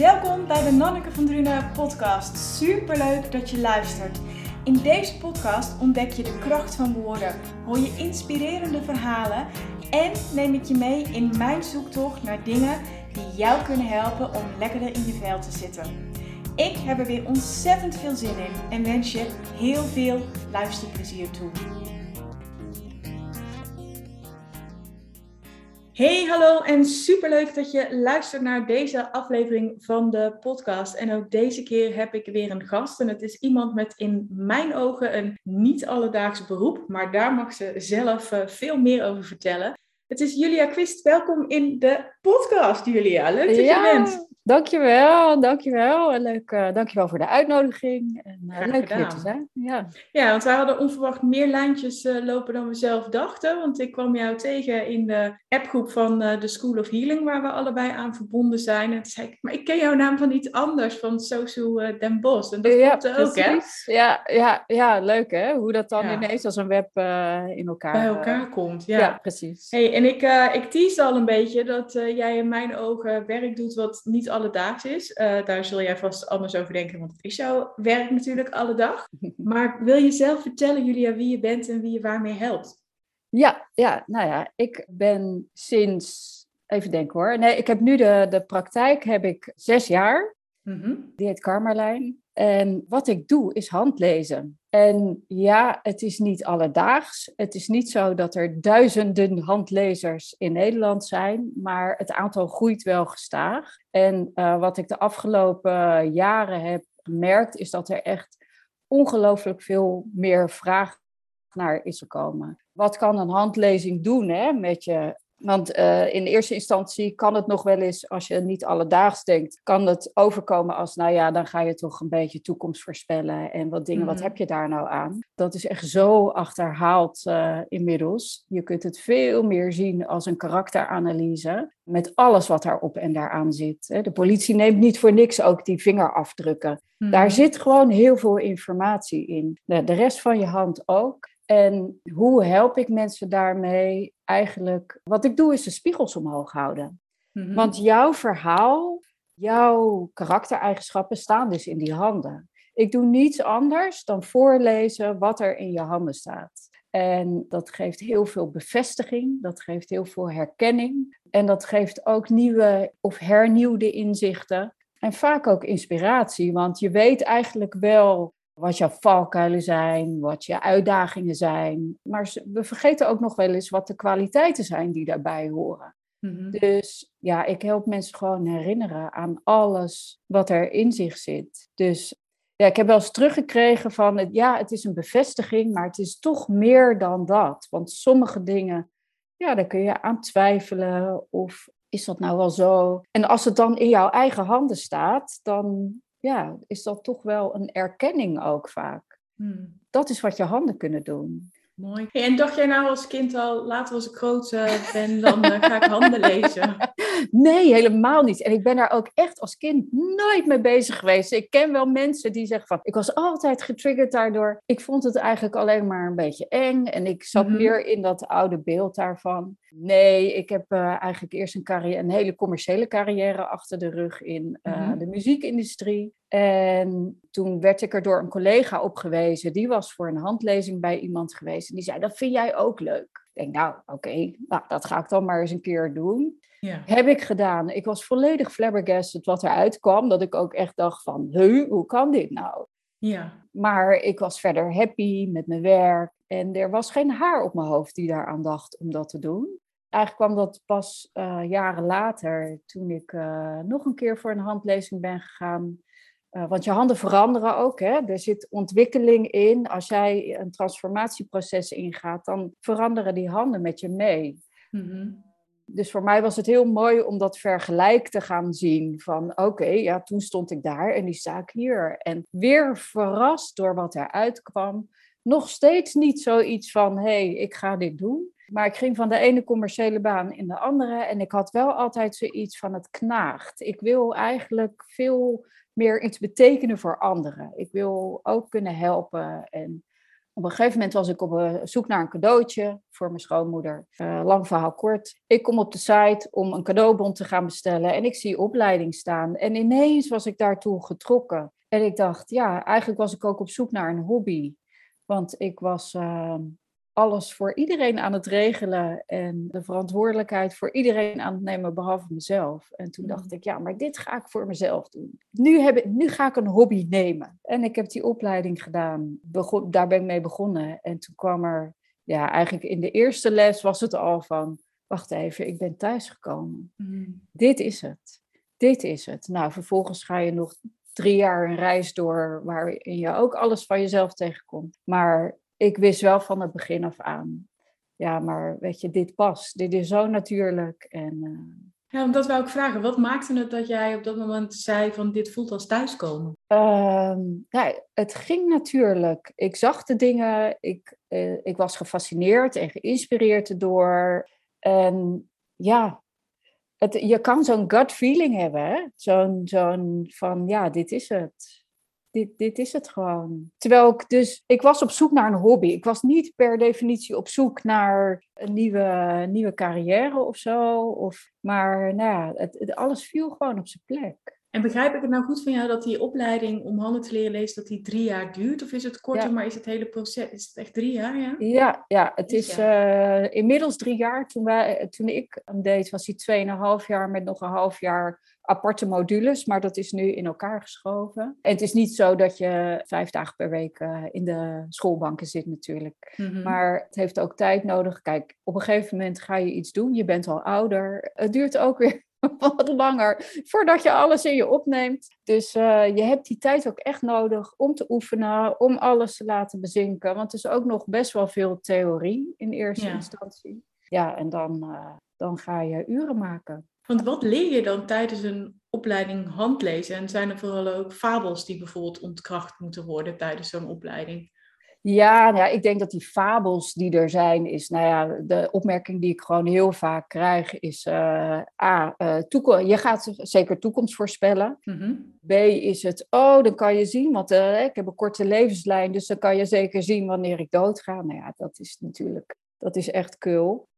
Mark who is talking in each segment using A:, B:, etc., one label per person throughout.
A: Welkom bij de Nanneke van Drunen podcast. Superleuk dat je luistert. In deze podcast ontdek je de kracht van woorden, hoor je inspirerende verhalen en neem ik je mee in mijn zoektocht naar dingen die jou kunnen helpen om lekkerder in je vel te zitten. Ik heb er weer ontzettend veel zin in en wens je heel veel luisterplezier toe. Hey, hallo en superleuk dat je luistert naar deze aflevering van de podcast. En ook deze keer heb ik weer een gast. En het is iemand met in mijn ogen een niet alledaags beroep, maar daar mag ze zelf eh, veel meer over vertellen. Het is Julia Quist. Welkom in de podcast, Julia. Leuk dat je bent.
B: Dankjewel, dankjewel. Leuk, uh, dankjewel voor de uitnodiging. En, uh, leuk gedaan. hier te zijn. Ja.
A: ja, want wij hadden onverwacht meer lijntjes uh, lopen dan we zelf dachten. Want ik kwam jou tegen in de appgroep van de School of Healing, waar we allebei aan verbonden zijn. En toen zei ik, maar ik ken jouw naam van iets anders, van Sosu Den Bos. En dat
B: ja,
A: klopt ook, hè?
B: Ja, ja, ja, leuk hè? Hoe dat dan ja. ineens als een web in elkaar...
A: Bij elkaar komt, ja.
B: Ja, precies.
A: Hey, en ik, ik tease al een beetje dat jij in mijn ogen werk doet wat niet alledaags is. Uh, daar zul jij vast anders over denken, want het is jouw werk natuurlijk alle dag. Maar wil je zelf vertellen, Julia, wie je bent en wie je waarmee helpt?
B: Ja, ja, nou ja, ik ben sinds, even denken hoor. Nee, ik heb nu de, de praktijk, heb ik zes jaar. -hmm. Die heet Karmerlijn. En wat ik doe is handlezen. En ja, het is niet alledaags. Het is niet zo dat er duizenden handlezers in Nederland zijn, maar het aantal groeit wel gestaag. En uh, wat ik de afgelopen jaren heb gemerkt, is dat er echt ongelooflijk veel meer vraag naar is gekomen. Wat kan een handlezing doen hè, met je want uh, in eerste instantie kan het nog wel eens, als je niet alledaags denkt, kan het overkomen als, nou ja, dan ga je toch een beetje toekomst voorspellen en wat dingen, mm. wat heb je daar nou aan? Dat is echt zo achterhaald uh, inmiddels. Je kunt het veel meer zien als een karakteranalyse met alles wat daarop en daaraan zit. De politie neemt niet voor niks ook die vingerafdrukken. Mm. Daar zit gewoon heel veel informatie in. De rest van je hand ook. En hoe help ik mensen daarmee? Eigenlijk, wat ik doe is de spiegels omhoog houden. Mm-hmm. Want jouw verhaal, jouw karaktereigenschappen staan dus in die handen. Ik doe niets anders dan voorlezen wat er in je handen staat. En dat geeft heel veel bevestiging, dat geeft heel veel herkenning. En dat geeft ook nieuwe of hernieuwde inzichten. En vaak ook inspiratie, want je weet eigenlijk wel wat jouw valkuilen zijn, wat je uitdagingen zijn. Maar we vergeten ook nog wel eens wat de kwaliteiten zijn die daarbij horen. Mm-hmm. Dus ja, ik help mensen gewoon herinneren aan alles wat er in zich zit. Dus ja, ik heb wel eens teruggekregen van, het, ja, het is een bevestiging, maar het is toch meer dan dat. Want sommige dingen, ja, daar kun je aan twijfelen of is dat nou wel zo? En als het dan in jouw eigen handen staat, dan ja, is dat toch wel een erkenning ook vaak. Hmm. Dat is wat je handen kunnen doen.
A: Mooi. en dacht jij nou als kind al, later als ik groot uh, ben, dan uh, ga ik handen lezen?
B: Nee, helemaal niet. En ik ben daar ook echt als kind nooit mee bezig geweest. Ik ken wel mensen die zeggen van, ik was altijd getriggerd daardoor. Ik vond het eigenlijk alleen maar een beetje eng. En ik zat mm -hmm. meer in dat oude beeld daarvan. Nee, ik heb uh, eigenlijk eerst een, carrière, een hele commerciële carrière achter de rug in mm -hmm. de muziekindustrie. En toen werd ik er door een collega op gewezen. Die was voor een handlezing bij iemand geweest. En die zei, dat vind jij ook leuk. Ik denk, nou, oké, okay, nou, dat ga ik dan maar eens een keer doen. Ja. Heb ik gedaan. Ik was volledig flabbergasted wat eruit kwam. Dat ik ook echt dacht van, huh, hoe kan dit nou?
A: Ja.
B: Maar ik was verder happy met mijn werk. En er was geen haar op mijn hoofd die daaraan dacht om dat te doen. Eigenlijk kwam dat pas uh, jaren later, toen ik uh, nog een keer voor een handlezing ben gegaan. Uh, want je handen veranderen ook. Hè? Er zit ontwikkeling in. Als jij een transformatieproces ingaat, dan veranderen die handen met je mee. Mm-hmm. Dus voor mij was het heel mooi om dat vergelijk te gaan zien. Van oké, okay, ja, toen stond ik daar en nu sta ik hier. En weer verrast door wat eruit kwam. Nog steeds niet zoiets van, hé, hey, ik ga dit doen. Maar ik ging van de ene commerciële baan in de andere. En ik had wel altijd zoiets van, het knaagt. Ik wil eigenlijk veel meer iets betekenen voor anderen. Ik wil ook kunnen helpen en op een gegeven moment was ik op uh, zoek naar een cadeautje voor mijn schoonmoeder. Uh, lang verhaal kort. Ik kom op de site om een cadeaubon te gaan bestellen en ik zie opleiding staan. En ineens was ik daartoe getrokken. En ik dacht, ja, eigenlijk was ik ook op zoek naar een hobby. Want ik was ehm, alles voor iedereen aan het regelen en de verantwoordelijkheid voor iedereen aan het nemen, behalve mezelf. En toen dacht mm. ik, ja, maar dit ga ik voor mezelf doen. Nu, heb ik, nu ga ik een hobby nemen. En ik heb die opleiding gedaan. Begon, daar ben ik mee begonnen. En toen kwam er, ja, eigenlijk in de eerste les was het al van, wacht even, ik ben thuisgekomen. Mm. Dit is het. Dit is het. Nou, vervolgens ga je nog drie jaar een reis door waarin je ook alles van jezelf tegenkomt. Maar ik wist wel van het begin af aan, ja, maar weet je, dit past. Dit is zo natuurlijk. En, uh...
A: Ja, omdat wou ik vragen, wat maakte het dat jij op dat moment zei van dit voelt als thuiskomen?
B: Uh, ja, het ging natuurlijk. Ik zag de dingen, ik, uh, ik was gefascineerd en geïnspireerd door. En ja, het, je kan zo'n gut feeling hebben, zo'n zo'n van ja, dit is het dit, dit is het gewoon. Terwijl ik dus, ik was op zoek naar een hobby. Ik was niet per definitie op zoek naar een nieuwe, nieuwe carrière of zo. Of, maar nou ja, het, alles viel gewoon op zijn plek.
A: En begrijp ik het nou goed van jou dat die opleiding om handen te leren lezen, dat die drie jaar duurt? Of is het korter, maar is het hele proces, is het echt drie jaar? Ja,
B: ja, ja het is uh, inmiddels drie jaar. Toen, wij, toen ik hem deed, was hij tweeënhalf jaar met nog een half jaar aparte modules, maar dat is nu in elkaar geschoven. En het is niet zo dat je vijf dagen per week uh, in de schoolbanken zit natuurlijk. Mm-hmm. Maar het heeft ook tijd nodig. Kijk, op een gegeven moment ga je iets doen, je bent al ouder. Het duurt ook weer wat langer voordat je alles in je opneemt. Dus uh, je hebt die tijd ook echt nodig om te oefenen, om alles te laten bezinken. Want het is ook nog best wel veel theorie in eerste instantie. Ja, en dan, uh, dan ga je uren maken.
A: Want wat leer je dan tijdens een opleiding handlezen? En zijn er vooral ook fabels die bijvoorbeeld ontkracht moeten worden tijdens zo'n opleiding?
B: Ja, nou ja, ik denk dat die fabels die er zijn, is, nou ja, de opmerking die ik gewoon heel vaak krijg, is uh, A, uh, je gaat zeker toekomst voorspellen. Mm B, is het, oh, dan kan je zien, want uh, ik heb een korte levenslijn, dus dan kan je zeker zien wanneer ik doodga. Nou ja, dat is natuurlijk, dat is echt kul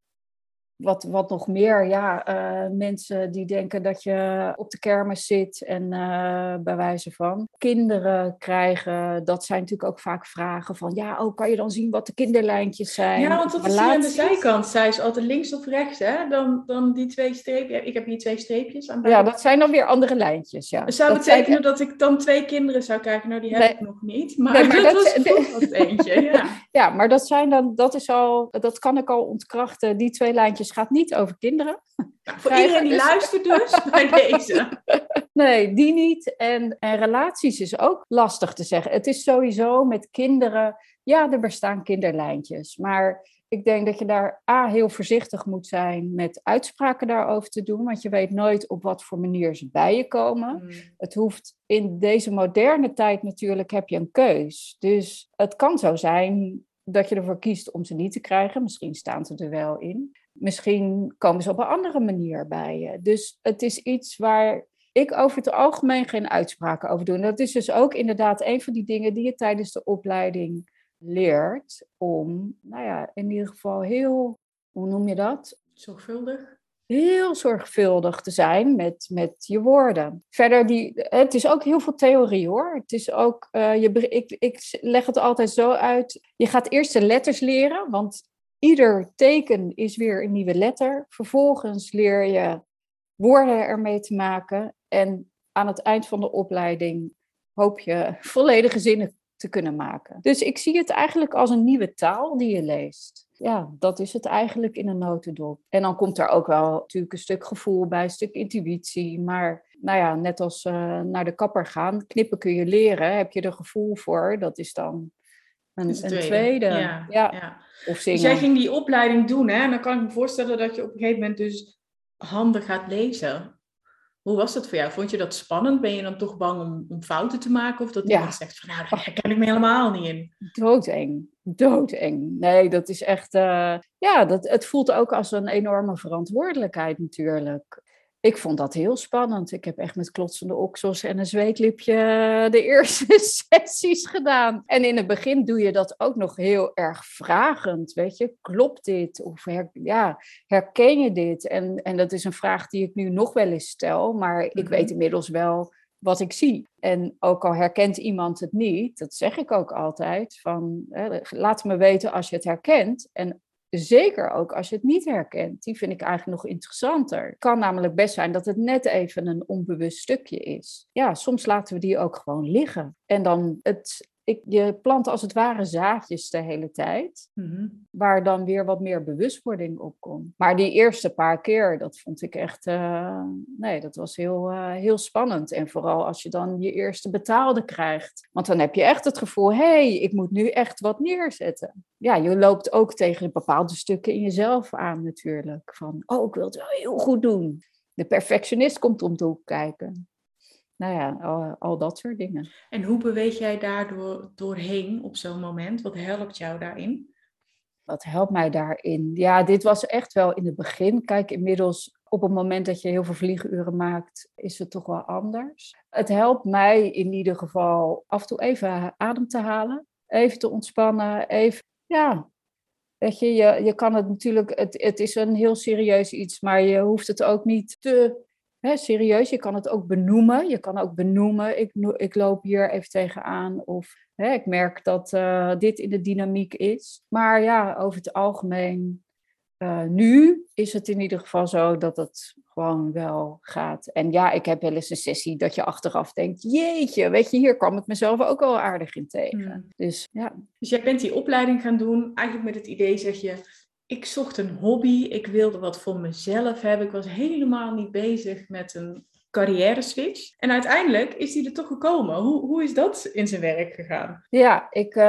B: wat, wat nog meer, ja, uh, mensen die denken dat je op de kermis zit en uh, bij wijze van kinderen krijgen, dat zijn natuurlijk ook vaak vragen van, ja, oh, kan je dan zien wat de kinderlijntjes zijn?
A: Ja, want dat is hier aan de zijkant, zij ze altijd links of rechts, hè? Dan, dan die twee streepjes, ik heb hier twee streepjes aan
B: Ja, dat zijn dan weer andere lijntjes, ja.
A: Dat zou betekenen dat ik dan twee kinderen zou krijgen, nou die heb ik nog niet, maar, nee, maar dat, dat was eentje, ja.
B: ja, maar dat zijn dan, dat is al, dat kan ik al ontkrachten, die twee lijntjes gaat niet over kinderen.
A: Nou, voor iedereen die luistert dus, bij deze.
B: Nee, die niet. En, en relaties is ook lastig te zeggen. Het is sowieso met kinderen, ja, er bestaan kinderlijntjes. Maar ik denk dat je daar A, heel voorzichtig moet zijn met uitspraken daarover te doen. Want je weet nooit op wat voor manier ze bij je komen. Hmm. Het hoeft in deze moderne tijd natuurlijk, heb je een keus. Dus het kan zo zijn dat je ervoor kiest om ze niet te krijgen. Misschien staan ze er wel in. Misschien komen ze op een andere manier bij je. Dus het is iets waar ik over het algemeen geen uitspraken over doe. dat is dus ook inderdaad een van die dingen die je tijdens de opleiding leert. Om, nou ja, in ieder geval heel, hoe noem je dat?
A: Zorgvuldig
B: heel zorgvuldig te zijn met, met je woorden. Verder, die, het is ook heel veel theorie hoor. Het is ook, uh, je, ik, ik leg het altijd zo uit. Je gaat eerst de letters leren, want ieder teken is weer een nieuwe letter. Vervolgens leer je woorden ermee te maken. En aan het eind van de opleiding hoop je volledige zinnen te kunnen maken. Dus ik zie het eigenlijk als een nieuwe taal die je leest. Ja, dat is het eigenlijk in een notendop. En dan komt er ook wel natuurlijk een stuk gevoel bij, een stuk intuïtie. Maar nou ja, net als uh, naar de kapper gaan, knippen kun je leren. Heb je er gevoel voor? Dat is dan een, een tweede. Ja, ja.
A: Of zingen. Dus jij ging die opleiding doen, hè? En dan kan ik me voorstellen dat je op een gegeven moment dus handen gaat lezen. Hoe was dat voor jou? Vond je dat spannend? Ben je dan toch bang om, om fouten te maken? Of dat ja. iemand zegt van, nou, daar ken ik me helemaal niet in.
B: Doodeng. Doodeng. Nee, dat is echt... Uh, ja, dat, het voelt ook als een enorme verantwoordelijkheid natuurlijk. Ik vond dat heel spannend. Ik heb echt met klotsende oksels en een zweetlipje de eerste sessies gedaan. En in het begin doe je dat ook nog heel erg vragend. Weet je, klopt dit? Of ja, herken je dit? En, en dat is een vraag die ik nu nog wel eens stel, maar ik mhm. weet inmiddels wel wat ik zie. En ook al herkent iemand het niet, dat zeg ik ook altijd, van hè, laat me weten als je het herkent. En zeker ook als je het niet herkent. Die vind ik eigenlijk nog interessanter. Het kan namelijk best zijn dat het net even een onbewust stukje is. Ja, soms laten we die ook gewoon liggen. En dan het ik, je plant als het ware zaadjes de hele tijd, mhm. waar dan weer wat meer bewustwording op komt. Maar die eerste paar keer, dat vond ik echt, uh, nee, dat was heel, uh, heel spannend. En vooral als je dan je eerste betaalde krijgt. Want dan heb je echt het gevoel, hé, hey, ik moet nu echt wat neerzetten. Ja, je loopt ook tegen bepaalde stukken in jezelf aan natuurlijk. Van, oh, ik wil het wel heel goed doen. De perfectionist komt om de hoek kijken nou ja, al, al, dat soort dingen.
A: En hoe beweeg jij daardoor doorheen op zo'n moment? Wat helpt jou daarin?
B: Wat helpt mij daarin? Ja, dit was echt wel in het begin. Kijk, inmiddels op het moment dat je heel veel vlieguren maakt, is het toch wel anders. Het helpt mij in ieder geval af en toe even adem te halen. Even te ontspannen. Even, ja, Weet je, je, je kan het natuurlijk, het, het is een heel serieus iets, maar je hoeft het ook niet te Hè, serieus, je kan het ook benoemen. Je kan ook benoemen, ik, ik loop hier even tegenaan. Of hè, ik merk dat uh, dit in de dynamiek is. Maar ja, over het algemeen, uh, nu is het in ieder geval zo dat het gewoon wel gaat. En ja, ik heb wel eens een sessie dat je achteraf denkt, jeetje, weet je, hier kwam ik mezelf ook wel aardig in tegen. Hmm. Dus ja.
A: Dus jij bent die opleiding gaan doen, eigenlijk met het idee, zeg je, ik zocht een hobby, ik wilde wat voor mezelf hebben. Ik was helemaal niet bezig met een carrière switch. En uiteindelijk is die er toch gekomen. Hoe, hoe is dat in zijn werk gegaan?
B: Ja, ik, uh,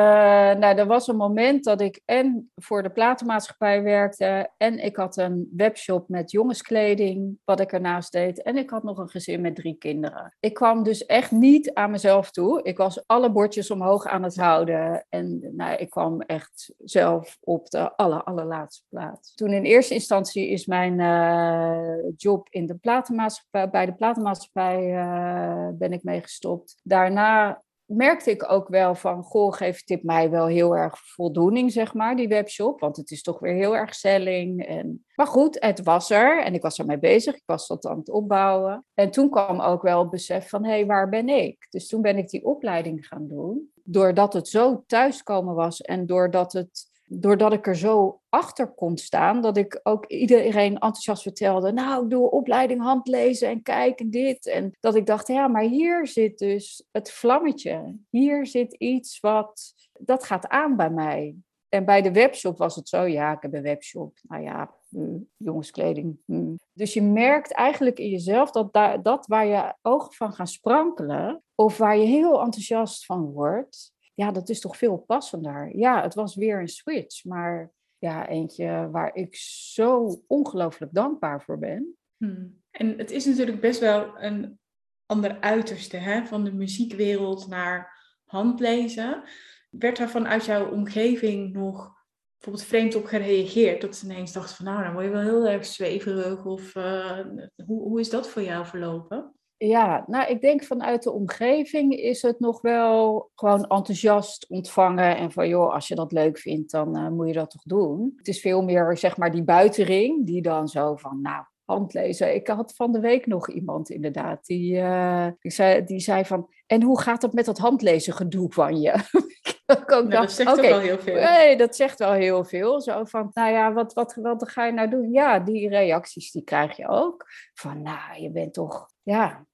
B: nou, er was een moment dat ik en voor de platenmaatschappij werkte. En ik had een webshop met jongenskleding, wat ik ernaast deed. En ik had nog een gezin met drie kinderen. Ik kwam dus echt niet aan mezelf toe. Ik was alle bordjes omhoog aan het houden. En nou, ik kwam echt zelf op de aller, allerlaatste plaats. Toen in eerste instantie is mijn uh, job in de platenmaatschappij, bij de platenmaatschappij platenmaatschappij uh, ben ik mee gestopt. Daarna merkte ik ook wel van, goh, geeft dit mij wel heel erg voldoening, zeg maar, die webshop. Want het is toch weer heel erg selling. En... Maar goed, het was er en ik was ermee bezig. Ik was dat aan het opbouwen. En toen kwam ook wel het besef van, hé, hey, waar ben ik? Dus toen ben ik die opleiding gaan doen. Doordat het zo thuiskomen was en doordat het doordat ik er zo achter kon staan, dat ik ook iedereen enthousiast vertelde, nou, ik doe opleiding handlezen en kijk en dit. En dat ik dacht, ja, maar hier zit dus het vlammetje. Hier zit iets wat, dat gaat aan bij mij. En bij de webshop was het zo, ja, ik heb een webshop. Nou ja, mm, jongenskleding. Mm. Dus je merkt eigenlijk in jezelf dat dat waar je ogen van gaan sprankelen, of waar je heel enthousiast van wordt, ja, dat is toch veel passender. Ja, het was weer een switch, maar ja, eentje waar ik zo ongelooflijk dankbaar voor ben.
A: Hmm. En het is natuurlijk best wel een ander uiterste hè? van de muziekwereld naar handlezen. Werd er vanuit jouw omgeving nog bijvoorbeeld vreemd op gereageerd? Dat ze ineens dachten van nou, dan word je wel heel erg zweverig. Of uh, hoe, hoe is dat voor jou verlopen?
B: Ja, nou, ik denk vanuit de omgeving is het nog wel gewoon enthousiast ontvangen. En van, joh, als je dat leuk vindt, dan uh, moet je dat toch doen. Het is veel meer, zeg maar, die buitenring die dan zo van, nou, handlezen. Ik had van de week nog iemand inderdaad, die, uh, die, zei, die zei van, en hoe gaat het met dat handlezen gedoe van je?
A: nou, dat zegt okay, wel heel veel.
B: Nee, dat zegt wel heel veel. Zo van, nou ja, wat, wat, wat ga je nou doen? Ja, die reacties die krijg je ook. Van, nou, je bent toch, ja,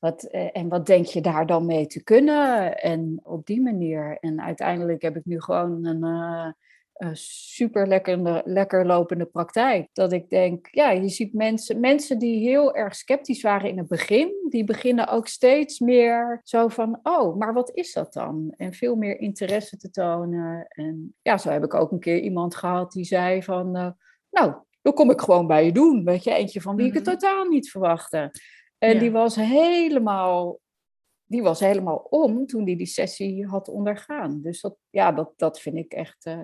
B: wat, eh, en wat denk je daar dan mee te kunnen? En op die manier. En uiteindelijk heb ik nu gewoon een, uh, een super lekker, lekker lopende praktijk. Dat ik denk, ja, je ziet mensen, mensen die heel erg sceptisch waren in het begin, die beginnen ook steeds meer zo van, oh, maar wat is dat dan? En veel meer interesse te tonen. En ja, zo heb ik ook een keer iemand gehad die zei van, uh, nou, dan kom ik gewoon bij je doen. Weet je, eentje van wie ik het mhm. totaal niet verwachtte. En die, was helemaal, die was helemaal om toen hij die sessie had ondergaan. Dus dat, ja, dat, dat vind ik echt, uh,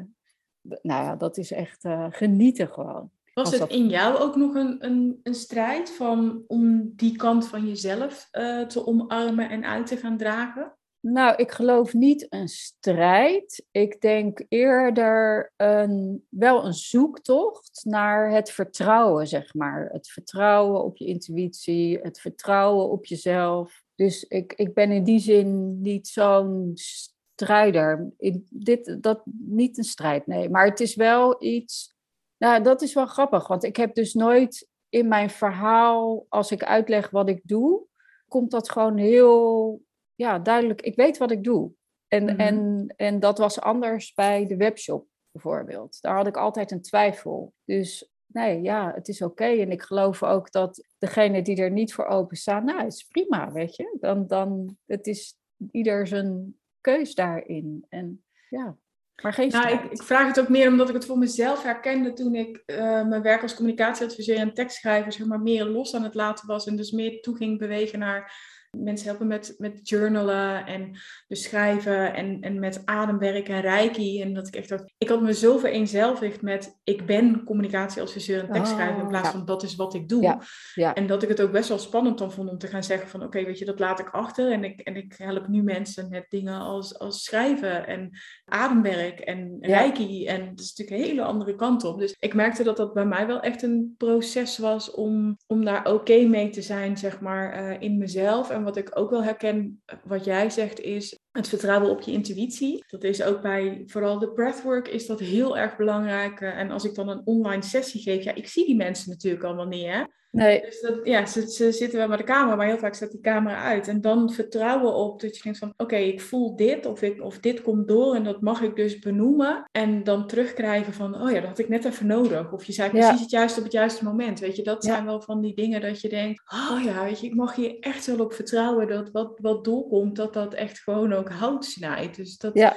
B: nou ja, dat is echt uh, genieten gewoon.
A: Was het in jou ook nog een, een, een strijd van, om die kant van jezelf uh, te omarmen en uit te gaan dragen?
B: Nou, ik geloof niet een strijd. Ik denk eerder een, wel een zoektocht naar het vertrouwen, zeg maar. Het vertrouwen op je intuïtie, het vertrouwen op jezelf. Dus ik, ik ben in die zin niet zo'n strijder. In dit, dat, niet een strijd, nee. Maar het is wel iets. Nou, dat is wel grappig, want ik heb dus nooit in mijn verhaal, als ik uitleg wat ik doe, komt dat gewoon heel ja, duidelijk. Ik weet wat ik doe. En, mhm. en, en dat was anders bij de webshop bijvoorbeeld. Daar had ik altijd een twijfel. Dus nee, ja, het is oké. En ik geloof ook dat degene die er niet voor openstaan, nou, het is prima, weet je. Dan, dan, het is ieder zijn keus daarin. En ja, maar geen
A: nou, ik, ik, vraag het ook meer omdat ik het voor mezelf herkende toen ik uh, mijn werk als communicatieadviseur en tekstschrijver zeg maar, meer los aan het laten was. En dus meer toe ging bewegen naar mensen helpen met, met journalen en dus schrijven en, en met ademwerk en reiki. En dat ik echt dacht, ik had me zo vereenzelvigd met ik ben communicatieadviseur en tekstschrijver in oh, plaats van dat is wat ik doe. Ja, ja. En dat ik het ook best wel spannend dan vond om te gaan zeggen van oké, weet je, dat laat ik achter. En ik, en ik help nu mensen met dingen als, als schrijven en ademwerk en reiki. En dat is natuurlijk een hele andere kant op. Dus ik merkte dat dat bij mij wel echt een proces was om, om daar oké mee te zijn, zeg maar, uh, in mezelf. En wat ik ook wel herken, wat jij zegt, is het vertrouwen op je intuïtie. Dat is ook bij vooral de breathwork is dat heel erg belangrijk. Eh, en als ik dan een online sessie geef, ja, ik zie die mensen natuurlijk allemaal niet, hè. Nee. Dus dat, ja, ze, ze, zitten wel met de camera, maar heel vaak staat die camera uit. En dan vertrouwen op dat je denkt van, oké, ik voel dit of, ik, of dit komt door en dat mag ik dus benoemen. En dan terugkrijgen van, oh ja, dat had ik net even nodig. Of je zei precies het juiste op het juiste moment. Weet je, dat zijn wel van die dingen dat je denkt, oh ja, weet je, ik mag hier echt wel op vertrouwen dat wat, wat doorkomt, dat dat echt gewoon ook hout snijdt. Dus dat, ja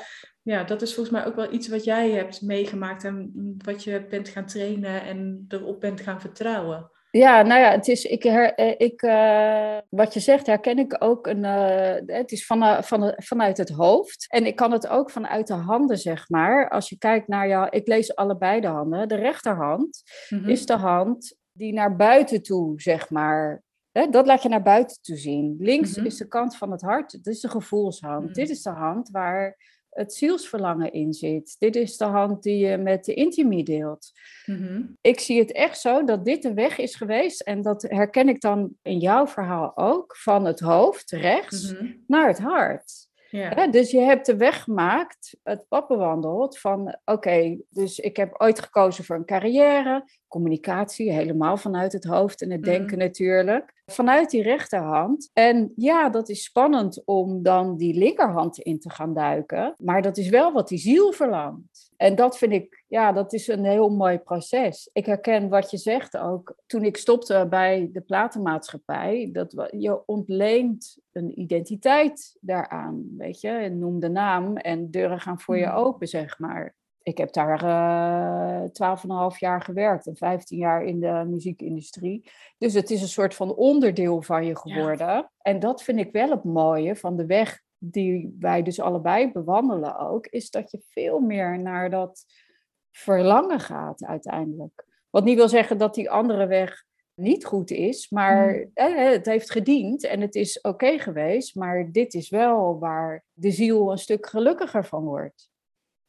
A: ja, dat is volgens mij ook wel iets wat jij hebt meegemaakt en wat je bent gaan trainen en erop bent gaan vertrouwen.
B: Ja, nou ja, het is, ik, her, eh, ik, uh, wat je zegt herken ik ook. Een, uh, het is van, van, vanuit het hoofd. En ik kan het ook vanuit de handen, zeg maar. Als je kijkt naar jou, ik lees allebei de handen. De rechterhand mm-hmm. is de hand die naar buiten toe, zeg maar. Hè, dat laat je naar buiten toe zien. Links mm-hmm. is de kant van het hart, dat is de gevoelshand. Mm-hmm. Dit is de hand waar het zielsverlangen in zit. Dit is de hand die je met de intimie deelt. Mhm. Ik zie het echt zo dat dit de weg is geweest. En dat herken ik dan in jouw verhaal ook. Van het hoofd rechts mhm. naar het hart. Ja. dus je hebt de weg gemaakt, het pad bewandeld van oké, dus ik heb ooit gekozen voor een carrière, communicatie, helemaal vanuit het hoofd en het mhm. denken natuurlijk vanuit die rechterhand. En ja, dat is spannend om dan die linkerhand in te gaan duiken. Maar dat is wel wat die ziel verlangt. En dat vind ik, ja, dat is een heel mooi proces. Ik herken wat je zegt ook. Toen ik stopte bij de platenmaatschappij, dat je ontleent een identiteit daaraan, weet je. En noem de naam en deuren gaan voor je hmm. open, zeg maar ik heb daar eh, 12,5 jaar gewerkt en 15 jaar in de muziekindustrie. Dus het is een soort van onderdeel van je geworden. En dat vind ik wel het mooie van de weg die wij dus allebei bewandelen ook, is dat je veel meer naar dat verlangen gaat uiteindelijk. Wat niet wil zeggen dat die andere weg niet goed is, maar hmm. het heeft gediend en het is oké geweest, maar dit is wel waar de ziel een stuk gelukkiger van wordt.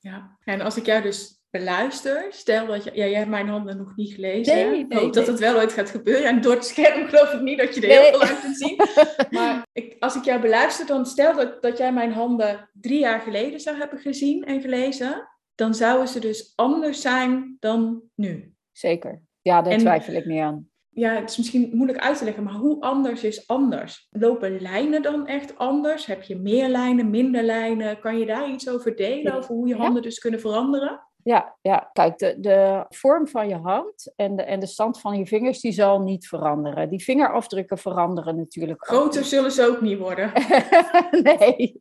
A: Ja, en als ik jou dus beluister, stel dat je, ja, jij hebt mijn handen nog niet gelezen. Nee, nee, hoop dat het wel ooit gaat gebeuren. En door het scherm geloof ik niet dat je er heel veel uit kunt zien. Maar ik, als ik jou beluister, dan stel dat, dat jij mijn handen drie jaar geleden zou hebben gezien en gelezen. Dan zouden ze dus anders zijn dan nu.
B: Zeker. Ja, daar twijfel ik niet aan
A: ja, het is misschien moeilijk uit te leggen, maar hoe anders is anders? Lopen lijnen dan echt anders? Heb je meer lijnen, minder lijnen? Kan je daar iets over delen, over hoe je handen dus kunnen veranderen?
B: Ja, ja. kijk, de, de vorm van je hand en de, en de stand van je vingers, die zal niet veranderen. Die vingerafdrukken veranderen natuurlijk.
A: Groter zullen ze ook niet worden.
B: nee.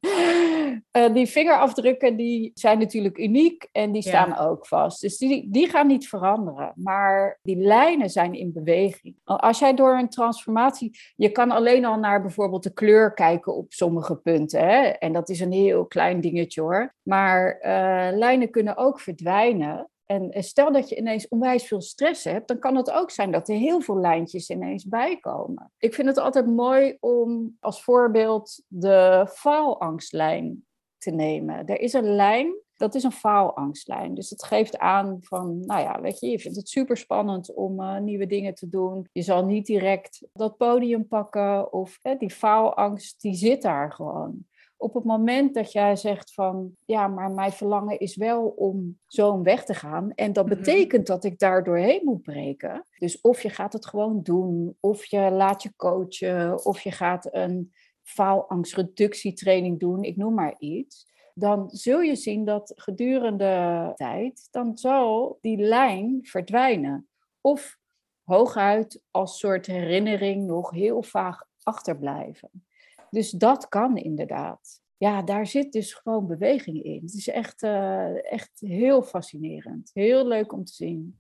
B: Uh, die vingerafdrukken die zijn natuurlijk uniek en die staan ook vast. Dus die, die gaan niet veranderen. Maar die lijnen zijn in beweging. Als jij door een transformatie, je kan alleen al naar bijvoorbeeld de kleur kijken op sommige punten. Hè? En dat is een heel klein dingetje hoor. Maar uh, lijnen kunnen ook verdwijnen En stel dat je ineens onwijs veel stress hebt, dan kan het ook zijn dat er heel veel lijntjes ineens bijkomen. Ik vind het altijd mooi om als voorbeeld de faalangstlijn te nemen. Er is een lijn, dat is een faalangstlijn. Dus het geeft aan van, nou ja, weet je, je vindt het super spannend om uh, nieuwe dingen te doen. Je zal niet direct dat podium pakken of die faalangst, die zit daar gewoon op het moment dat jij zegt van ja, maar mijn verlangen is wel om zo'n weg te gaan. En dat mhm. betekent dat ik daar doorheen moet breken. Dus of je gaat het gewoon doen, of je laat je coachen, of je gaat een faalangstreductietraining doen, ik noem maar iets. Dan zul je zien dat gedurende tijd, dan zal die lijn verdwijnen. Of hooguit als soort herinnering nog heel vaag achterblijven. Dus dat kan inderdaad. Ja, daar zit dus gewoon beweging in. Het is echt, uh, echt heel fascinerend. Heel leuk om te zien.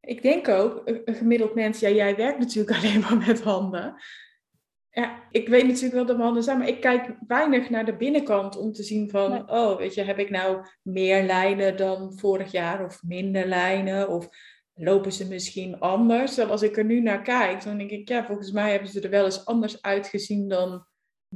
A: Ik denk ook, een gemiddeld mens, ja, jij werkt natuurlijk alleen maar met handen. Ja, ik weet natuurlijk wel dat mijn handen zijn, maar ik kijk weinig naar de binnenkant om te zien van, oh, weet je, heb ik nou meer lijnen dan vorig jaar of minder lijnen? Of lopen ze misschien anders? Terwijl als ik er nu naar kijk, dan denk ik, ja, volgens mij hebben ze er wel eens anders uitgezien dan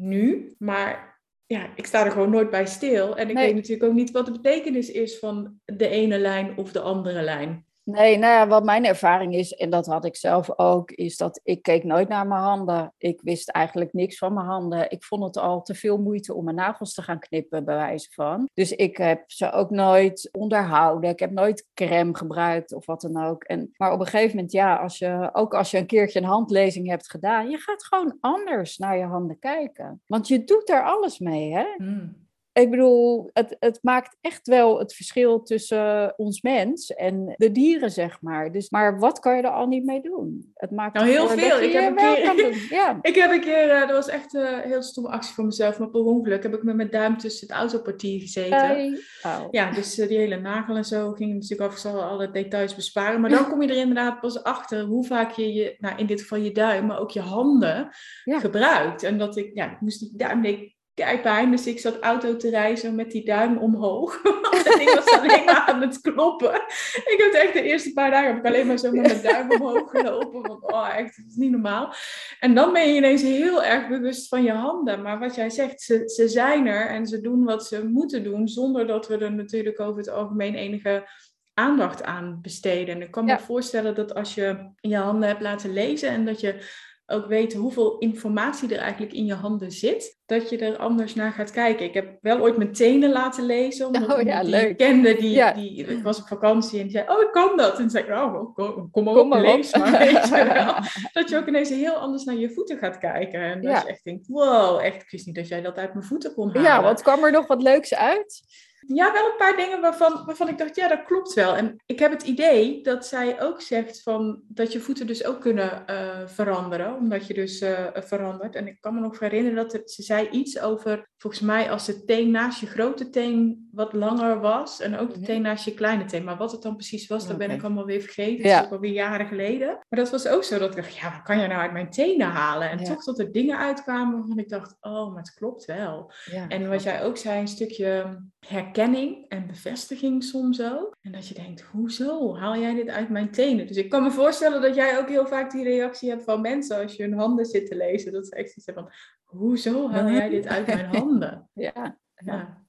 A: nu. Maar ja, ik sta er gewoon nooit bij stil. En ik weet natuurlijk ook niet wat de betekenis is van de ene lijn of de andere lijn.
B: Nee, nou ja, wat mijn ervaring is, en dat had ik zelf ook, is dat ik keek nooit naar mijn handen. Ik wist eigenlijk niks van mijn handen. Ik vond het al te veel moeite om mijn nagels te gaan knippen, bij wijze van. Dus ik heb ze ook nooit onderhouden. Ik heb nooit crème gebruikt of wat dan ook. En, maar op een gegeven moment, ja, als je, ook als je een keertje een handlezing hebt gedaan, je gaat gewoon anders naar je handen kijken. Want je doet er alles mee, hè? Hmm. Ik bedoel, het, het maakt echt wel het verschil tussen ons mens en de dieren, zeg maar. Dus, maar wat kan je er al niet mee doen? Het maakt
A: nou, heel veel. Ik heb, een keer, ja. ik heb een keer, uh, dat was echt een uh, heel stomme actie voor mezelf, maar per ongeluk heb ik met mijn duim tussen het autopartier gezeten. Ja, dus uh, die hele nagel en zo ging natuurlijk af, ik zal alle details besparen. Maar dan kom je er inderdaad pas achter hoe vaak je, je nou, in dit geval je duim, maar ook je handen gebruikt. En dat ik, ja, ik moest die duim, keipijn. Dus ik zat auto te rijden met die duim omhoog. en ik was alleen maar aan het kloppen. Ik heb echt de eerste paar dagen heb ik alleen maar zo met mijn duim omhoog gelopen. Want oh, echt, het is niet normaal. En dan ben je ineens heel erg bewust van je handen. Maar wat jij zegt, ze, ze zijn er en ze doen wat ze moeten doen. Zonder dat we er natuurlijk over het algemeen enige aandacht aan besteden. En ik kan me voorstellen dat als je je handen hebt laten lezen en dat je ook weet hoeveel informatie er eigenlijk in je handen zit, dat je er anders naar gaat kijken. Ik heb wel ooit mijn tenen laten lezen, omdat oh, ja, die leuk. kende, die, ja. die, ik was op vakantie en die zei, oh, ik kan dat. En toen zei ik, oh, kom, kom maar kom op, lees maar. Weet je wel. Dat je ook ineens heel anders naar je voeten gaat kijken. En dat je echt denkt, wow, echt, ik wist niet dat jij dat uit mijn voeten kon halen.
B: Ja, wat kwam er nog wat leuks uit?
A: Ja, wel een paar dingen waarvan, waarvan ik dacht, ja, dat klopt wel. En ik heb het idee dat zij ook zegt van, dat je voeten dus ook kunnen uh, veranderen, omdat je dus uh, verandert. En ik kan me nog herinneren dat ze zei iets over, volgens mij als de teen naast je grote teen wat langer was en ook de mhm. teen naast je kleine teen. Maar wat het dan precies was, dat ben ik allemaal weer vergeten. Dat is ook alweer jaren geleden. Maar dat was ook zo dat ik dacht, ja, wat kan je nou uit mijn tenen halen? En toch dat er dingen uitkwamen waarvan ik dacht, oh, maar het klopt wel. en wat jij ook zei, een stukje herkenning en bevestiging soms ook. En dat je denkt, hoezo haal jij dit uit mijn tenen? Dus ik kan me voorstellen dat jij ook heel vaak die reactie hebt van mensen als je hun handen zit te lezen. Dat ze echt iets van, hoezo haal jij dit uit mijn handen?
B: ja. ja.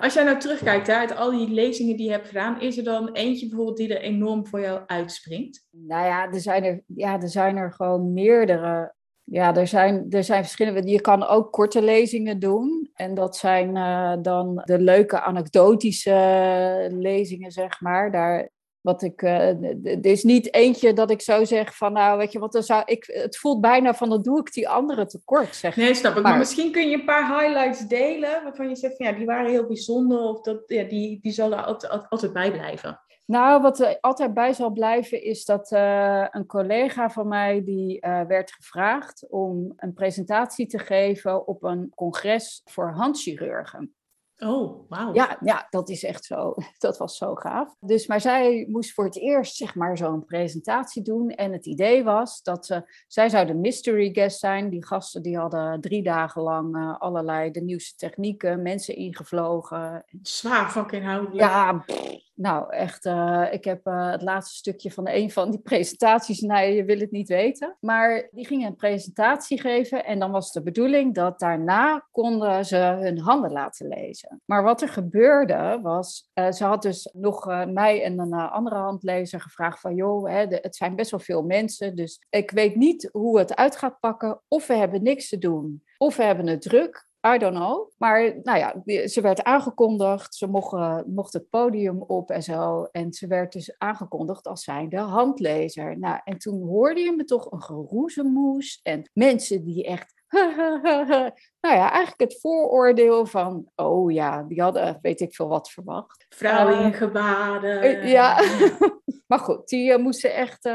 A: Als jij nou terugkijkt hè, uit al die lezingen die je hebt gedaan, is er dan eentje bijvoorbeeld die er enorm voor jou uitspringt?
B: Nou ja, er zijn er, ja, er, zijn er gewoon meerdere. Ja, er zijn, er zijn verschillende. Je kan ook korte lezingen doen. En dat zijn uh, dan de leuke anekdotische lezingen, zeg maar. Daar, wat ik, uh, er is niet eentje dat ik zo zeg van, nou weet je wat, dan zou ik, het voelt bijna van, dan doe ik die andere tekort, zeg
A: Nee, snap ik. Maar, misschien kun je een paar highlights delen, waarvan je zegt van, ja, die waren heel bijzonder, of dat, ja, die, die zullen altijd, altijd bijblijven.
B: Nou, wat er altijd bij zal blijven is dat uh, een collega van mij die uh, werd gevraagd om een presentatie te geven op een congres voor handchirurgen.
A: Oh, wauw.
B: Ja, ja, dat is echt zo. Dat was zo gaaf. Dus, maar zij moest voor het eerst zeg maar zo'n presentatie doen. En het idee was dat ze, zij zou de mystery guest zijn. Die gasten die hadden drie dagen lang uh, allerlei de nieuwste technieken, mensen ingevlogen.
A: Zwaar fucking inhoudelijk.
B: Ja, nou, echt, uh, ik heb uh, het laatste stukje van een van die presentaties. Nou, je wil het niet weten. Maar die gingen een presentatie geven. En dan was de bedoeling dat daarna konden ze hun handen laten lezen. Maar wat er gebeurde was, uh, ze had dus nog mij en een andere handlezer gevraagd van... joh, hè, het zijn best wel veel mensen, dus ik weet niet hoe het uit gaat pakken. Of we hebben niks te doen, of we hebben het druk. I don't know. Maar nou ja, ze werd aangekondigd. Ze mocht, mocht het podium op en zo. En ze werd dus aangekondigd als zijnde handlezer. Nou, en toen hoorde je me toch een geroezemoes. En mensen die echt nou ja, eigenlijk het vooroordeel van, oh ja, die hadden weet ik veel wat verwacht.
A: Vrouwen in gebaden.
B: Uh, ja, maar goed, die uh, moesten echt, uh,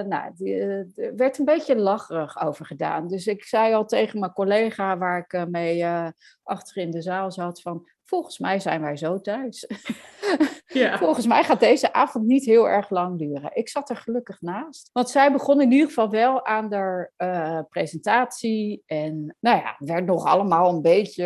B: nou, die, er werd een beetje lacherig over gedaan. Dus ik zei al tegen mijn collega waar ik mee achter in de zaal zat van, volgens mij zijn wij zo thuis. Ja. Volgens mij gaat deze avond niet heel erg lang duren. Ik zat er gelukkig naast. Want zij begon in ieder geval wel aan de uh, presentatie. En nou ja, het werd nog allemaal een beetje,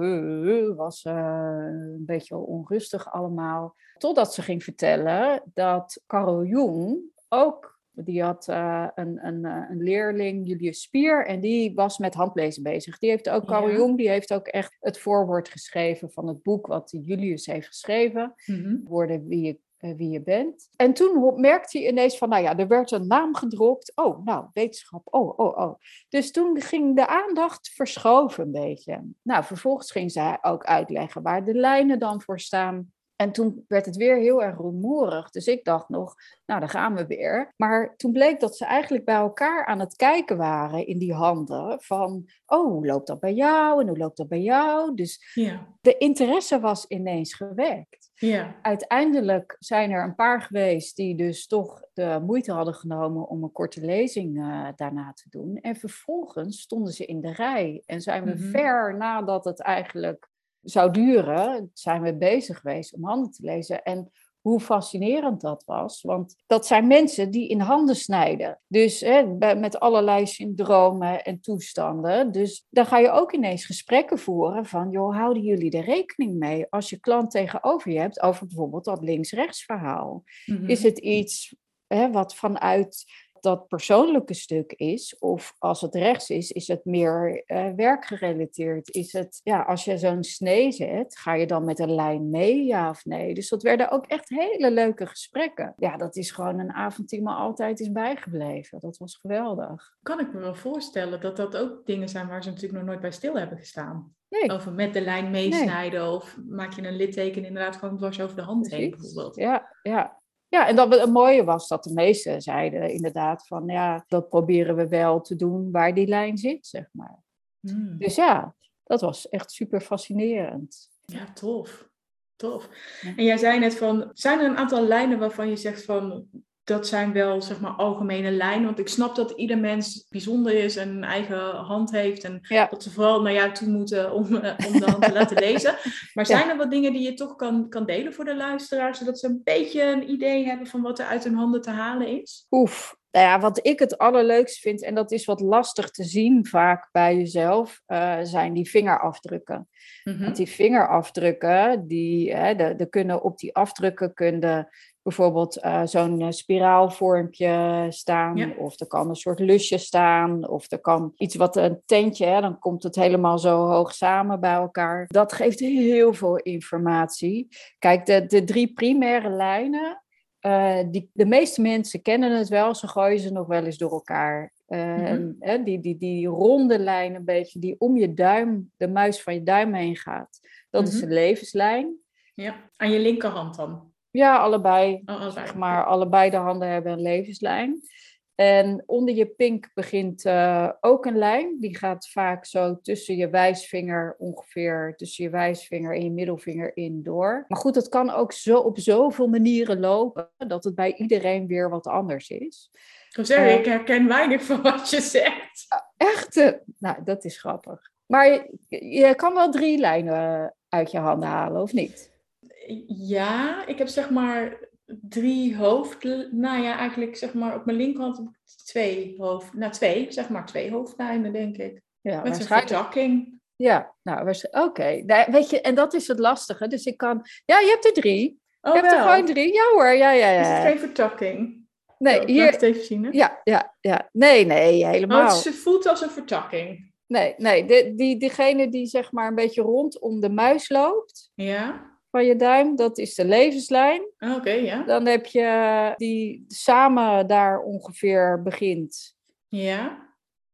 B: uh, was uh, een beetje onrustig allemaal. Totdat ze ging vertellen dat Carol Jung ook die had uh, een, een, eh, een leerling, Julius Spier, en die was met handlezen bezig. Die heeft ook, Carl Jong, die heeft ook echt het voorwoord geschreven van het boek wat Julius heeft geschreven. Mm Woorden wie je, uh, wie je bent. En toen merkte hij ineens van, nou ja, er werd een naam gedropt. Oh, nou, wetenschap, oh, oh, oh. Dus toen ging de aandacht verschoven een beetje. Nou, vervolgens ging zij ook uitleggen waar de lijnen dan voor staan. En toen werd het weer heel erg rumoerig. Dus ik dacht nog, nou, dan gaan we weer. Maar toen bleek dat ze eigenlijk bij elkaar aan het kijken waren in die handen. Van, oh, hoe loopt dat bij jou? En hoe loopt dat bij jou? Dus ja. de interesse was ineens gewekt. Ja. Uiteindelijk zijn er een paar geweest die dus toch de moeite hadden genomen om een korte lezing uh, daarna te doen. En vervolgens stonden ze in de rij. En zijn we mm ver nadat het eigenlijk zou duren, zijn we bezig geweest om handen te lezen. En hoe fascinerend dat was. Want dat zijn mensen die in handen snijden. Dus hè, met allerlei syndromen en toestanden. Dus dan ga je ook ineens gesprekken voeren van, joh, houden jullie er rekening mee als je klant tegenover je hebt over bijvoorbeeld dat links-rechts verhaal? Mhm. Is het iets hè, wat vanuit dat persoonlijke stuk is, of als het rechts is, is het meer uh, werkgerelateerd. Is het, ja, als je zo'n snee zet, ga je dan met een lijn mee, ja of nee? Dus dat werden ook echt hele leuke gesprekken. Ja, dat is gewoon een avond die me altijd is bijgebleven. Dat was geweldig.
A: Kan ik me wel voorstellen dat dat ook dingen zijn waar ze natuurlijk nog nooit bij stil hebben gestaan. Nee. Over met de lijn meesnijden of maak je een litteken inderdaad gewoon dwars over de hand heen bijvoorbeeld.
B: Ja, ja, ja, en dat het mooie was dat de meesten zeiden inderdaad van ja, dat proberen we wel te doen waar die lijn zit, zeg maar. Hmm. Dus ja, dat was echt super fascinerend.
A: Ja, tof. Tof. En jij zei net van, zijn er een aantal lijnen waarvan je zegt van, dat zijn wel zeg maar algemene lijnen. Want ik snap dat ieder mens bijzonder is en een eigen hand heeft. En dat ze vooral naar jou toe moeten om, uh, om de hand te laten lezen. Maar zijn er wat dingen die je toch kan, kan delen voor de luisteraars, zodat ze een beetje een idee hebben van wat er uit hun handen te halen is?
B: Oef. Nou ja, wat ik het allerleukst vind, en dat is wat lastig te zien vaak bij jezelf, uh, zijn die vingerafdrukken. Mm Want die vingerafdrukken, die, hè, de, de kunnen op die afdrukken kunnen bijvoorbeeld uh, zo'n eh, spiraalvormpje staan, of er kan een soort lusje staan, of er kan iets wat een tentje, hè, dan komt het helemaal zo hoog samen bij elkaar. Dat geeft heel veel informatie. Kijk, de, de drie primaire lijnen, uh, die, de meeste mensen kennen het wel, ze gooien ze nog wel eens door elkaar. Uh, die, die, die ronde lijn een beetje, die om je duim, de muis van je duim heen gaat. Dat is mhm. de levenslijn.
A: Ja, aan je linkerhand dan?
B: Ja, allebei. Oh, zeg maar, allebei de handen hebben een levenslijn. En onder je pink begint uh, ook een lijn. Die gaat vaak zo tussen je wijsvinger ongeveer, tussen je wijsvinger en je middelvinger in door. Maar goed, het kan ook zo op zoveel manieren lopen dat het bij iedereen weer wat anders is.
A: Ik zeg, uh, ik herken weinig van wat je zegt.
B: Echt? Uh, nou, dat is grappig. Maar je, je kan wel drie lijnen uit je handen halen, of niet?
A: Ja, ik heb zeg maar drie hoofd... Nou ja, eigenlijk zeg maar op mijn linkerhand heb ik twee hoofd... Nou, twee, zeg maar twee hoofdlijnen, denk ik. Ja, Met een vertakking.
B: Ja, nou, oké. Okay. Nou, weet je, en dat is het lastige. Dus ik kan... Ja, je hebt er drie.
A: Oh,
B: je hebt er gewoon drie. Ja hoor, ja, ja, ja.
A: Is het geen vertakking?
B: Nee,
A: oh,
B: hier...
A: het even zien, hè?
B: Ja, ja, ja. Nee, nee, helemaal.
A: Oh, het voelt als een vertakking.
B: Nee, nee. De, die, diegene die zeg maar een beetje rondom de muis loopt.
A: Ja.
B: Van je duim, dat is de levenslijn.
A: Oké, ja.
B: Dan heb je die samen daar ongeveer begint.
A: Ja.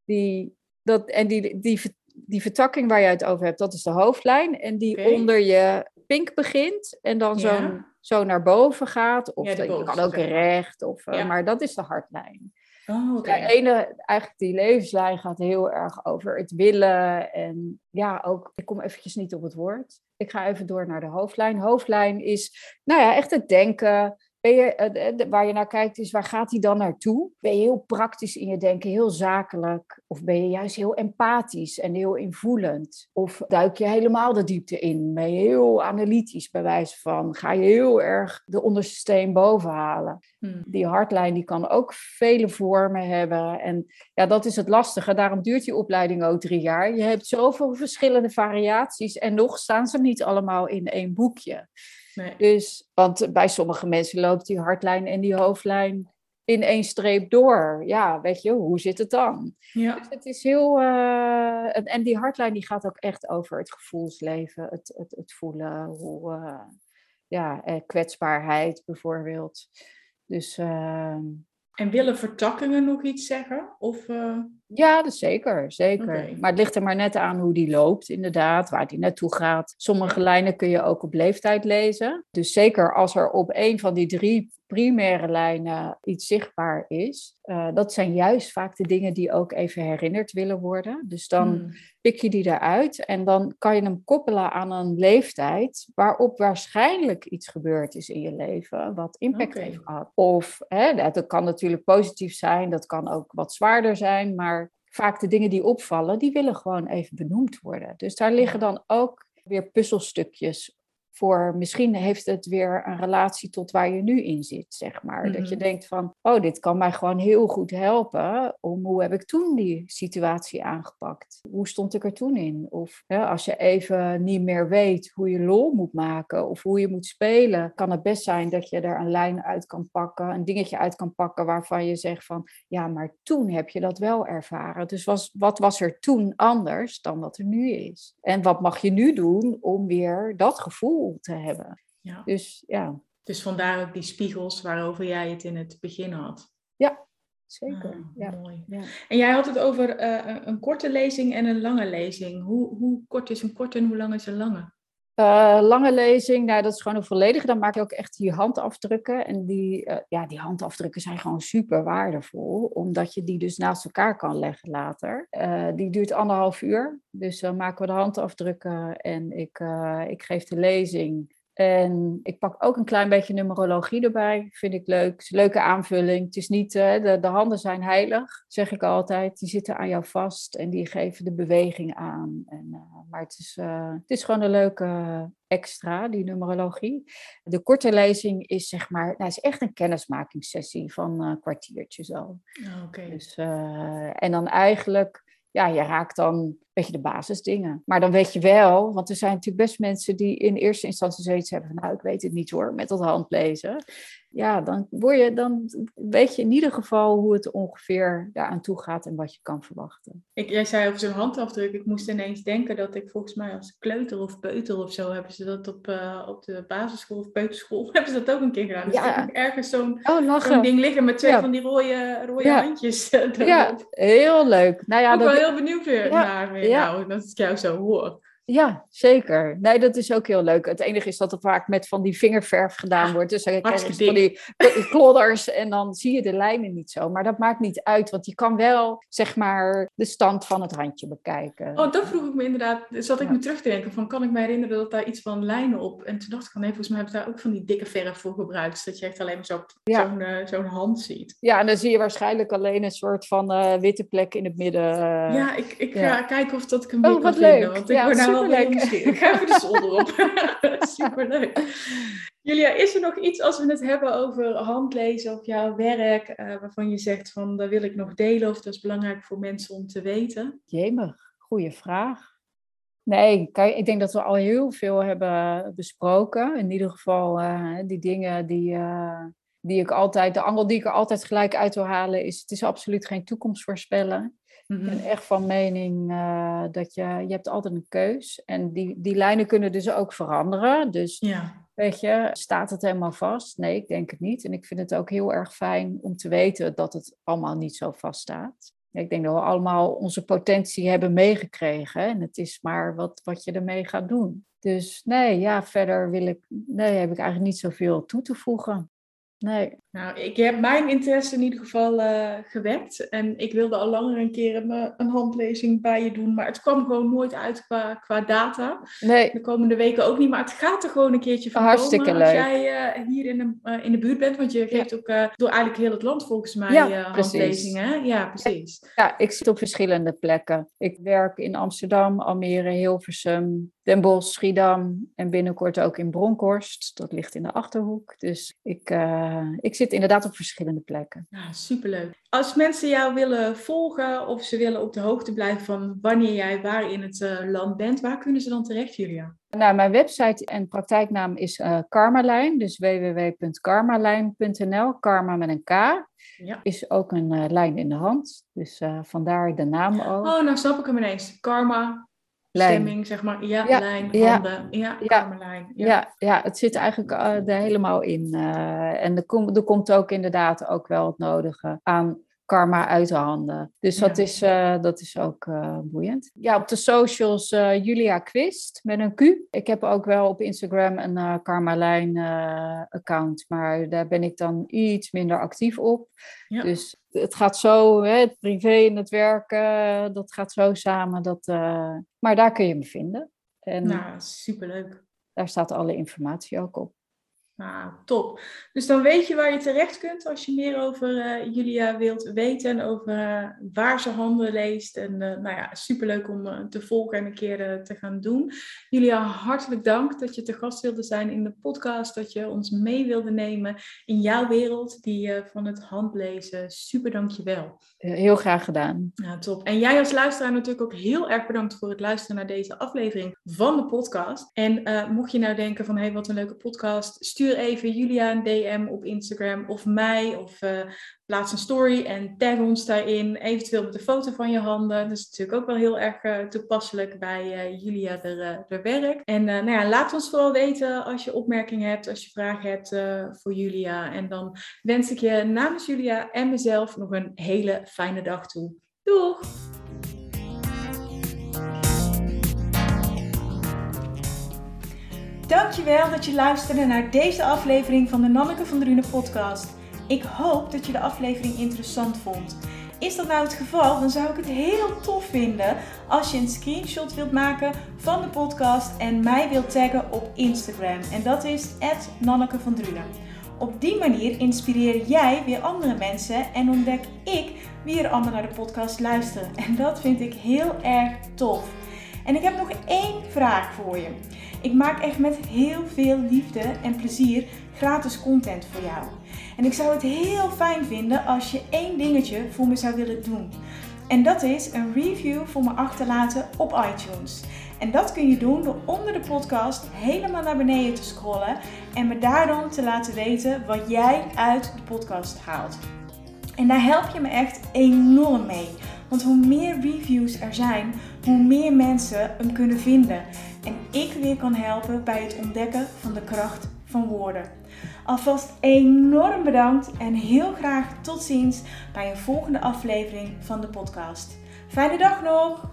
B: Die, dat, en die, die, die vertakking waar je het over hebt, dat is de hoofdlijn. En die onder je pink begint en dan zo,
A: Ja.
B: zo naar boven gaat. Of
A: Ja, de
B: dat- je kan ook recht, of, eh,
A: Ja.
B: maar dat is de hartlijn.
A: Oh.
B: De ene, eigenlijk die levenslijn gaat heel erg over het willen. En ja, ook, ik kom eventjes niet op het woord. Ik ga even door naar de hoofdlijn. Hoofdlijn is, nou ja, echt het denken. Ben je, eh, waar je naar kijkt is, waar gaat hij dan naartoe? Ben je heel praktisch in je denken, heel zakelijk? Of ben je juist heel empathisch en heel invoelend? Of duik je helemaal de diepte in? Ben je heel analytisch bij wijze van? Ga je heel erg de onderste steen boven halen?
A: Hm.
B: die hartlijn die kan ook vele vormen hebben. En ja, dat is het lastige. Daarom duurt die opleiding ook drie jaar. Je hebt zoveel verschillende variaties en nog staan ze niet allemaal in één boekje.
A: Nee.
B: Dus, want bij sommige mensen loopt die hartlijn en die hoofdlijn in één streep door. Ja, weet je, hoe zit het dan?
A: Ja.
B: Dus het is heel. eh, en- en die hartlijn die gaat ook echt over het gevoelsleven, het, het, het voelen, hoe, eh, ja, eh, kwetsbaarheid bijvoorbeeld. Dus eh,
A: En willen vertakkingen nog iets zeggen? Of, eh,
B: ja, dat zeker, zeker. Maar het ligt er maar net aan hoe die loopt, inderdaad, waar die naartoe gaat. Sommige lijnen kun je ook op leeftijd lezen. Dus zeker als er op een van die drie primaire lijnen iets zichtbaar is, eh, dat zijn juist vaak de dingen die ook even herinnerd willen worden. Dus dan
A: hm.
B: pik je die eruit en dan kan je hem koppelen aan een leeftijd waarop waarschijnlijk iets gebeurd is in je leven wat impact heeft gehad. Of hè, dat kan natuurlijk positief zijn, dat kan ook wat zwaarder zijn, maar vaak de dingen die opvallen, die willen gewoon even benoemd worden. Dus daar liggen dan ook weer puzzelstukjes voor. Misschien heeft het weer een relatie tot waar je nu in zit, zeg maar. Dat je
A: Mhm.
B: denkt van, oh, dit kan mij gewoon heel goed helpen. Om hoe heb ik toen die situatie aangepakt? Hoe stond ik er toen in? Of hè, als je even niet meer weet hoe je lol moet maken of hoe je moet spelen, kan het best zijn dat je er een lijn uit kan pakken, een dingetje uit kan pakken waarvan je zegt van, ja, maar toen heb je dat wel ervaren. Dus was, wat was er toen anders dan wat er nu is? En wat mag je nu doen om weer dat gevoel te hebben?
A: Ja.
B: Dus ja,
A: Dus vandaar ook die spiegels waarover jij het in het begin had.
B: zeker.
A: Ah,
B: ja.
A: Mooi.
B: Ja.
A: En jij had het over eh, een- een korte lezing en een lange lezing. Hoe, hoe kort is een korte en hoe lang is een lange?
B: Eh, lange lezing, nou, dat is gewoon een volledige. Dan maak je ook echt die handafdrukken. En die, eh, ja, die handafdrukken zijn gewoon super waardevol, omdat je die dus naast elkaar kan leggen later. Eh, die duurt anderhalf uur. Dus dan maken we de handafdrukken en ik, ik geef de lezing. En ik pak ook een klein beetje numerologie erbij. Vind ik leuk. Is een leuke aanvulling. Het is niet, eh, de, de handen zijn heilig, zeg ik altijd. Die zitten aan jou vast en die geven de beweging aan. En, eh, maar het is, eh, het is gewoon een leuke extra, die numerologie. De korte lezing is zeg maar, nou, is echt een kennismakingssessie van een kwartiertje zo.
A: Ah, Oké.
B: Dus, en dan eigenlijk, ja, je raakt dan een beetje de basisdingen. Maar dan weet je wel, want er zijn natuurlijk best mensen die in eerste instantie zoiets hebben van, nou, ik weet het niet hoor, met dat handlezen. Ja, dan, word je, dan weet je in ieder geval hoe het ongeveer daaraan toe gaat en wat je kan verwachten.
A: Ik, jij zei over zo'n handafdruk. Ik moest ineens denken dat ik volgens mij als kleuter of peuter of zo hebben ze dat op, eh, op de basisschool of peuterschool hebben ze dat ook een keer gedaan. Dus
B: Ja.
A: ergens zo'n
B: Oh,
A: ding liggen met twee
B: Ja.
A: van die rode, rode
B: Ja.
A: handjes. eh.
B: Ja, heel leuk. Nou ja,
A: ik ben
B: dat,
A: wel heel benieuwd weer naar nou, dat ik jou zo hoor.
B: Ja, zeker. Nee, dat is ook heel leuk. Het enige is dat het vaak met van die vingerverf gedaan
A: Ah,
B: wordt. Dus dan krijg je
A: hartstikke
B: van die kl- klodders en dan zie je de lijnen niet zo. Maar dat maakt niet uit, want je kan wel, zeg maar, de stand van het handje bekijken.
A: Oh, dat vroeg ik me inderdaad. Zat ik
B: Ja.
A: me terug te denken van, kan ik me herinneren dat daar iets van lijnen op? En toen dacht ik van, nee, volgens mij hebben ze daar ook van die dikke verf voor gebruikt. Dus dat je echt alleen maar zo,
B: Ja.
A: zo'n eh, zo'n hand ziet.
B: Ja, en dan zie je waarschijnlijk alleen een soort van eh, witte plek in het midden. eh.
A: ja, ik, ik
B: ja.
A: ga kijken of dat ik hem
B: Oh,
A: weer kan
B: wat leuk.
A: vinden. Want ik
B: Ja,
A: word nou wel nieuwsgierig. Ik ga even de zolder op. Superleuk. Julia, is er nog iets als we het hebben over handlezen of jouw werk, eh, waarvan je zegt van, dat wil ik nog delen of dat is belangrijk voor mensen om te weten?
B: Jemig, goede vraag. Nee, kijk, ik denk dat we al heel veel hebben besproken. In ieder geval uh, die dingen die, uh, die ik altijd, de angel die ik er altijd gelijk uit wil halen, is: het is absoluut geen toekomst voorspellen. Ik ben mhm. echt van mening uh, dat je, je hebt altijd een keus. En die, die lijnen kunnen dus ook veranderen. Dus ja. weet je, staat het helemaal vast? Nee, ik denk het niet. En ik vind het ook heel erg fijn om te weten dat het allemaal niet zo vast staat. Ik denk dat we allemaal onze potentie hebben meegekregen. En het is maar wat, wat je ermee gaat doen. Dus nee, ja, verder wil ik, nee, heb ik eigenlijk niet zoveel toe te voegen. Nee.
A: Nou, ik heb mijn interesse in ieder geval uh, gewekt. En ik wilde al langer een keer een, een, handlezing bij je doen. Maar het kwam gewoon nooit uit qua, qua data. Nee. De komende weken ook niet. Maar het gaat er gewoon een keertje van
B: Hartstikke
A: komen.
B: Leuk.
A: Als jij uh, hier in de, uh, in de buurt bent. Want je geeft ook door eigenlijk heel het land volgens mij ja, handlezingen. Ja, precies.
B: Ja, ik zit op verschillende plekken. Ik werk in Amsterdam, Almere, Hilversum, Den Bosch, Schiedam en binnenkort ook in Bronkhorst. Dat ligt in de Achterhoek. Dus ik, uh, ik zit inderdaad op verschillende plekken.
A: Ja, superleuk. Als mensen jou willen volgen of ze willen op de hoogte blijven van wanneer jij waar in het uh, land bent, waar kunnen ze dan terecht, Julia?
B: Nou, mijn website en praktijknaam is uh, Karmalijn, dus www.karmalijn.nl. Karma met een K. Ja. Is ook een lijn in de hand, dus vandaar de naam ook.
A: Oh, nou snap ik hem ineens. Karma stemming, zeg maar. Ja, ja lijn, handen. Ja, ja, lijn.
B: Ja. ja, ja, het zit eigenlijk uh, er helemaal in. Uh, en er, kom, er komt ook inderdaad ook wel het nodige aan karma uit de handen. Dus dat, is, uh, dat is ook boeiend. Ja, op de socials Julia Quist met een Q. Ik heb ook wel op Instagram een Karmalijn account, maar daar ben ik dan iets minder actief op. Ja. Dus het gaat zo, hè, het privé en het werken, dat gaat zo samen. Dat, maar daar kun je me vinden.
A: En nou, superleuk.
B: Daar staat alle informatie ook op.
A: Nou, top. Dus dan weet je waar je terecht kunt als je meer over uh, Julia wilt weten en over uh, waar ze handen leest. En uh, nou ja, superleuk om te volgen en een keer te gaan doen. Julia, hartelijk dank dat je te gast wilde zijn in de podcast. Dat je ons mee wilde nemen in jouw wereld die van het handlezen. Super dank je wel.
B: Heel graag gedaan.
A: Ja, top. En jij als luisteraar natuurlijk ook heel erg bedankt voor het luisteren naar deze aflevering van de podcast. En mocht je nou denken van, hé, hey, wat een leuke podcast, stuur even Julia een DM op Instagram of mij. Of uh, plaats een story en tag ons daarin. Eventueel met een foto van je handen. Dat is natuurlijk ook wel heel erg uh, toepasselijk bij uh, Julia de werk. En nou ja, laat ons vooral weten als je opmerkingen hebt, als je vragen hebt voor Julia. En dan wens ik je namens Julia en mezelf nog een hele fijne dag toe. Doeg! Dankjewel dat je luisterde naar deze aflevering van de Nanneke van Drunen podcast. Ik hoop dat je de aflevering interessant vond. Is dat nou het geval, dan zou ik het heel tof vinden als je een screenshot wilt maken van de podcast en mij wilt taggen op Instagram. En dat is Nanneke van Drunen. Op die manier inspireer jij weer andere mensen en ontdek ik wie er allemaal naar de podcast luisteren. En dat vind ik heel erg tof. En ik heb nog één vraag voor je. Ik maak echt met heel veel liefde en plezier gratis content voor jou. En ik zou het heel fijn vinden als je één dingetje voor me zou willen doen. En dat is een review voor me achterlaten op iTunes. En dat kun je doen door onder de podcast helemaal naar beneden te scrollen en me daar dan te laten weten wat jij uit de podcast haalt. En daar help je me echt enorm mee. Want hoe meer reviews er zijn, hoe meer mensen hem kunnen vinden. En ik weer kan helpen bij het ontdekken van de kracht van woorden. Alvast enorm bedankt en heel graag tot ziens bij een volgende aflevering van de podcast. Fijne dag nog!